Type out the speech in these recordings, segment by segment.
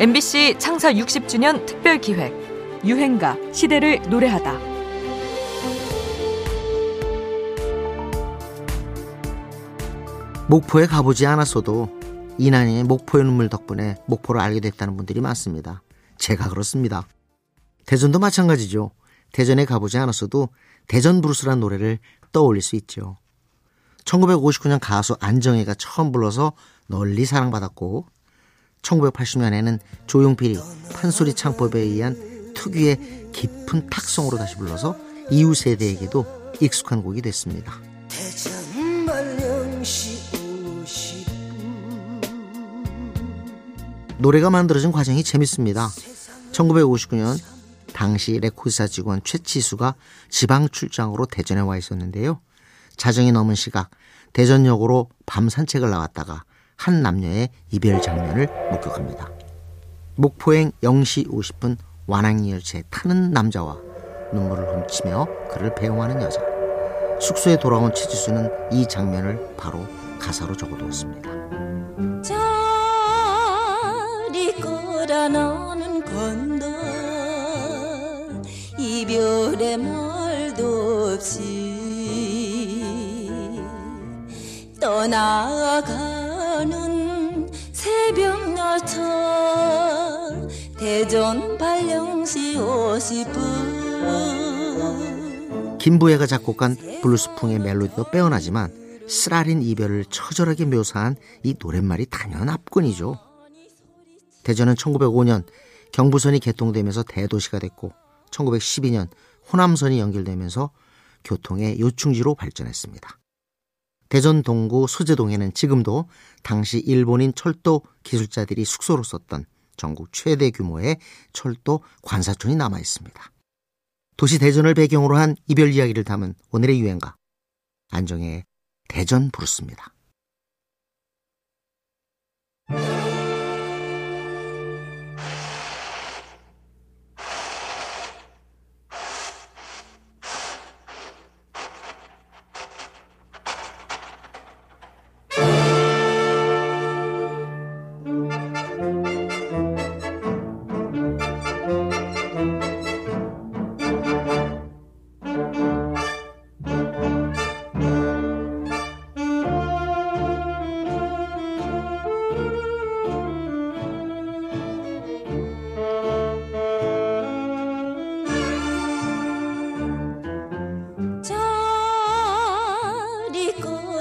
MBC 창사 60주년 특별 기획 유행가 시대를 노래하다. 목포에 가보지 않았어도 이난희의 목포의 눈물 덕분에 목포를 알게 됐다는 분들이 많습니다. 제가 그렇습니다. 대전도 마찬가지죠. 대전에 가보지 않았어도 대전 브루스란 노래를 떠올릴 수 있죠. 1959년 가수 안정혜가 처음 불러서 널리 사랑받았고 1980년에는 조용필이 판소리 창법에 의한 특유의 깊은 탁성으로 다시 불러서 이후 세대에게도 익숙한 곡이 됐습니다. 노래가 만들어진 과정이 재밌습니다. 1959년 당시 레코드사 직원 최치수가 지방 출장으로 대전에 와 있었는데요. 자정이 넘은 시각 대전역으로 밤 산책을 나왔다가 한 남녀의 이별 장면을 목격합니다. 목포행 0시 50분 완항이 열차에 타는 남자와 눈물을 훔치며 그를 배웅하는 여자. 숙소에 돌아온 최지수는 이 장면을 바로 가사로 적어두었습니다. 자리 거라 나는 건너 이별의 말도 없이 떠나가는 새벽 열차 대전 발령시 50분 김부애가 작곡한 블루스풍의 멜로디도 빼어나지만 쓰라린 이별을 처절하게 묘사한 이 노랫말이 단연 압권이죠. 대전은 1905년 경부선이 개통되면서 대도시가 됐고 1912년 호남선이 연결되면서 교통의 요충지로 발전했습니다. 대전 동구 소재동에는 지금도 당시 일본인 철도 기술자들이 숙소로 썼던 전국 최대 규모의 철도 관사촌이 남아 있습니다. 도시 대전을 배경으로 한 이별 이야기를 담은 오늘의 유행가 안정의 대전 부르스입니다.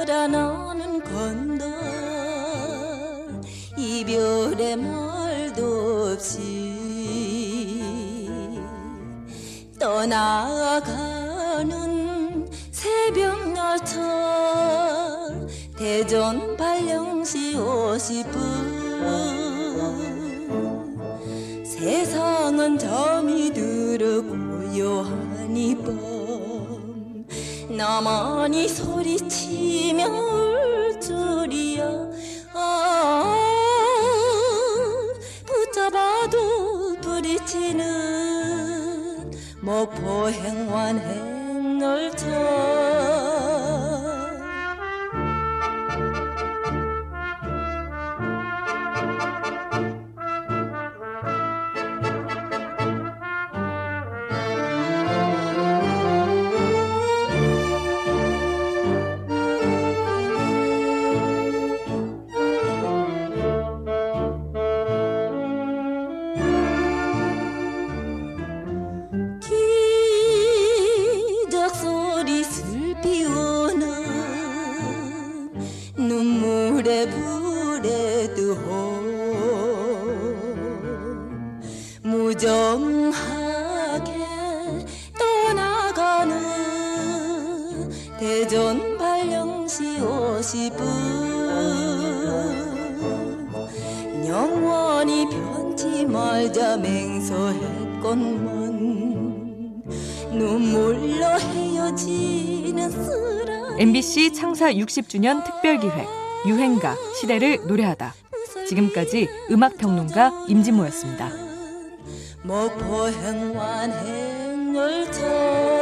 거라 나는 건너 이별의 말도 없이 떠나가는 새벽 열차 대전 발령시 50분. 세상은 잠이 들어 고요한 이밤 나만이 소리치며 울 줄이야 아 붙잡아도 부딪히는 목포 행완 행열차 소리 슬피 우는 눈물에 불에 뜨호 무정하게 떠나가는 대전 발령시 50분 영원히 변치 말자 맹서했건만 눈물로 헤어지는 쓰라 MBC 창사 60주년 특별 기획 유행가 시대를 노래하다. 지금까지 음악 평론가 임진모였습니다. 목포 행완 행열차